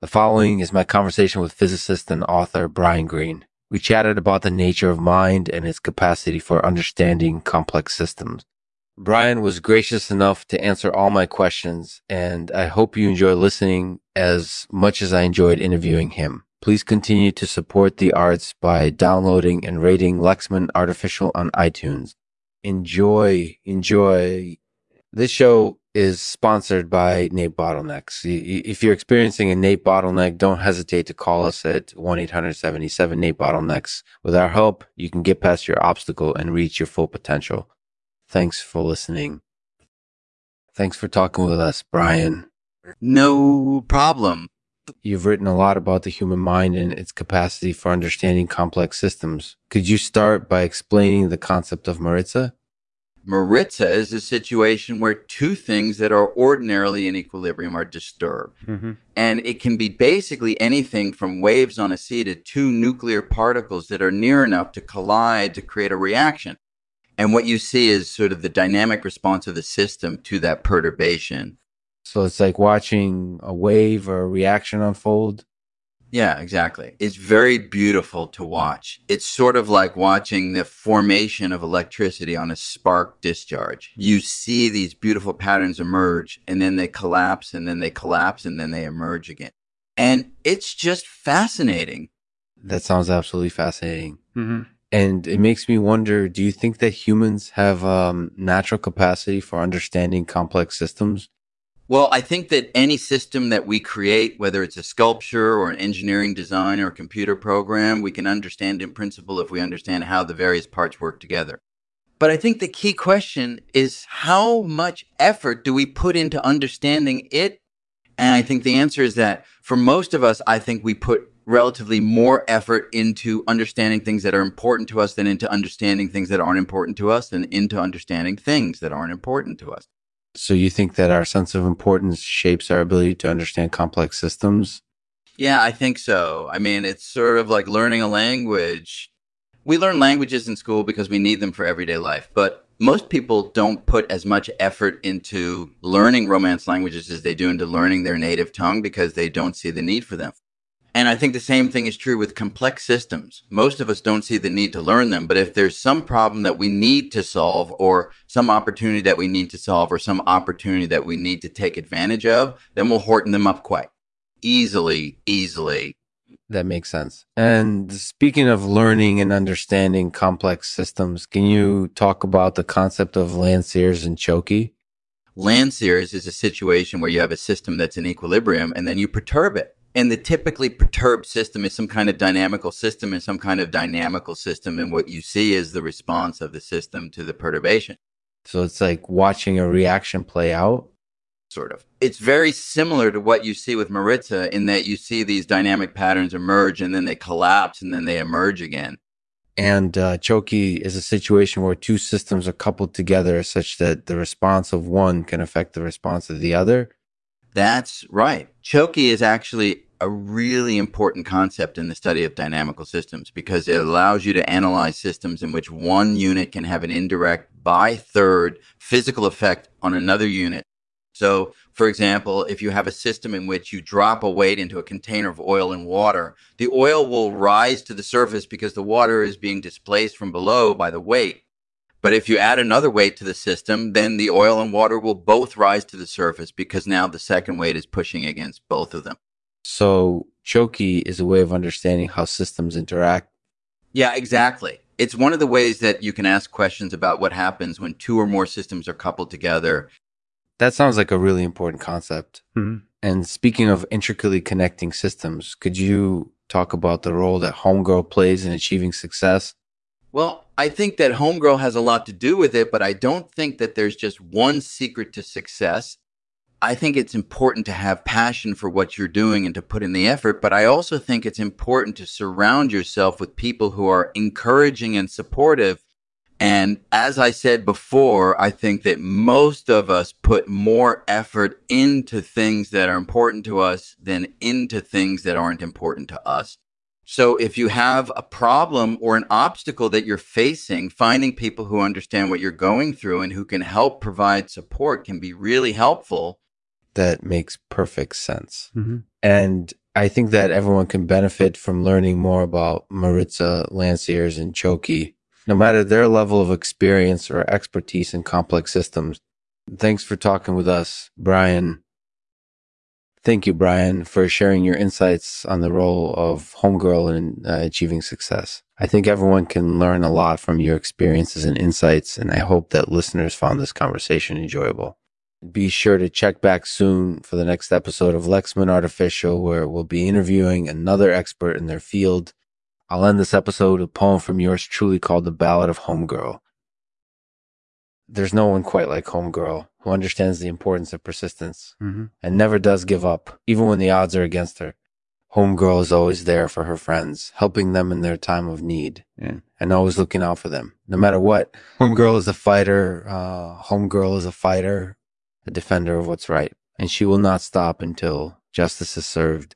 The following is my conversation with physicist and author Brian Greene. We chatted about the nature of mind and its capacity for understanding complex systems. Brian was gracious enough to answer all my questions, and I hope you enjoy listening as much as I enjoyed interviewing him. Please continue to support the arts by downloading and rating Lexman Artificial on iTunes. Enjoy, enjoy. This show is sponsored by Nate Bottlenecks. If you're experiencing a Nate bottleneck, don't hesitate to call us at 1 877 Nate Bottlenecks. With our help, you can get past your obstacle and reach your full potential. Thanks for listening. Thanks for talking with us, Brian. No problem. You've written a lot about the human mind and its capacity for understanding complex systems. Could you start by explaining the concept of Maritsa? Maritsa is a situation where two things that are ordinarily in equilibrium are disturbed. Mm-hmm. And it can be basically anything from waves on a sea to two nuclear particles that are near enough to collide to create a reaction. And what you see is sort of the dynamic response of the system to that perturbation. So it's like watching a wave or a reaction unfold. Yeah, exactly. It's very beautiful to watch. It's sort of like watching the formation of electricity on a spark discharge. You see these beautiful patterns emerge and then they collapse and then they collapse and then they emerge again. And it's just fascinating. That sounds absolutely fascinating. Mm-hmm. And it makes me wonder do you think that humans have um, natural capacity for understanding complex systems? Well, I think that any system that we create, whether it's a sculpture or an engineering design or a computer program, we can understand in principle if we understand how the various parts work together. But I think the key question is how much effort do we put into understanding it? And I think the answer is that for most of us, I think we put relatively more effort into understanding things that are important to us than into understanding things that aren't important to us than into understanding things that aren't important to us. So you think that our sense of importance shapes our ability to understand complex systems? Yeah, I think so. I mean, it's sort of like learning a language. We learn languages in school because we need them for everyday life, but most people don't put as much effort into learning Romance languages as they do into learning their native tongue because they don't see the need for them. And I think the same thing is true with complex systems. Most of us don't see the need to learn them, but if there's some problem that we need to solve or some opportunity that we need to solve or some opportunity that we need to take advantage of, then we'll horton them up quite easily, easily. That makes sense. And speaking of learning and understanding complex systems, can you talk about the concept of Landseers and Choky? Landseers is a situation where you have a system that's in equilibrium and then you perturb it and the typically perturbed system is some kind of dynamical system and some kind of dynamical system. And what you see is the response of the system to the perturbation. So it's like watching a reaction play out. Sort of. It's very similar to what you see with Maritsa in that you see these dynamic patterns emerge and then they collapse and then they emerge again. And uh, Choky is a situation where two systems are coupled together such that the response of one can affect the response of the other. That's right. Choky is actually a really important concept in the study of dynamical systems because it allows you to analyze systems in which one unit can have an indirect by third physical effect on another unit. So, for example, if you have a system in which you drop a weight into a container of oil and water, the oil will rise to the surface because the water is being displaced from below by the weight. But if you add another weight to the system, then the oil and water will both rise to the surface because now the second weight is pushing against both of them. So, Choky is a way of understanding how systems interact. Yeah, exactly. It's one of the ways that you can ask questions about what happens when two or more systems are coupled together. That sounds like a really important concept. Mm-hmm. And speaking of intricately connecting systems, could you talk about the role that Homegirl plays in achieving success? Well, I think that Homegirl has a lot to do with it, but I don't think that there's just one secret to success. I think it's important to have passion for what you're doing and to put in the effort, but I also think it's important to surround yourself with people who are encouraging and supportive. And as I said before, I think that most of us put more effort into things that are important to us than into things that aren't important to us. So if you have a problem or an obstacle that you're facing, finding people who understand what you're going through and who can help provide support can be really helpful. That makes perfect sense. Mm-hmm. And I think that everyone can benefit from learning more about Maritsa, Landseers, and Choky, no matter their level of experience or expertise in complex systems. Thanks for talking with us, Brian. Thank you, Brian, for sharing your insights on the role of homegirl in uh, achieving success. I think everyone can learn a lot from your experiences and insights, and I hope that listeners found this conversation enjoyable. Be sure to check back soon for the next episode of Lexman Artificial, where we'll be interviewing another expert in their field. I'll end this episode with a poem from yours truly called The Ballad of Homegirl. There's no one quite like Homegirl who understands the importance of persistence Mm-hmm. and never does give up, even when the odds are against her. Homegirl is always there for her friends, helping them in their time of need Yeah. and always looking out for them, no matter what. Homegirl is a fighter. Uh, homegirl is a fighter, a defender of what's right, and she will not stop until justice is served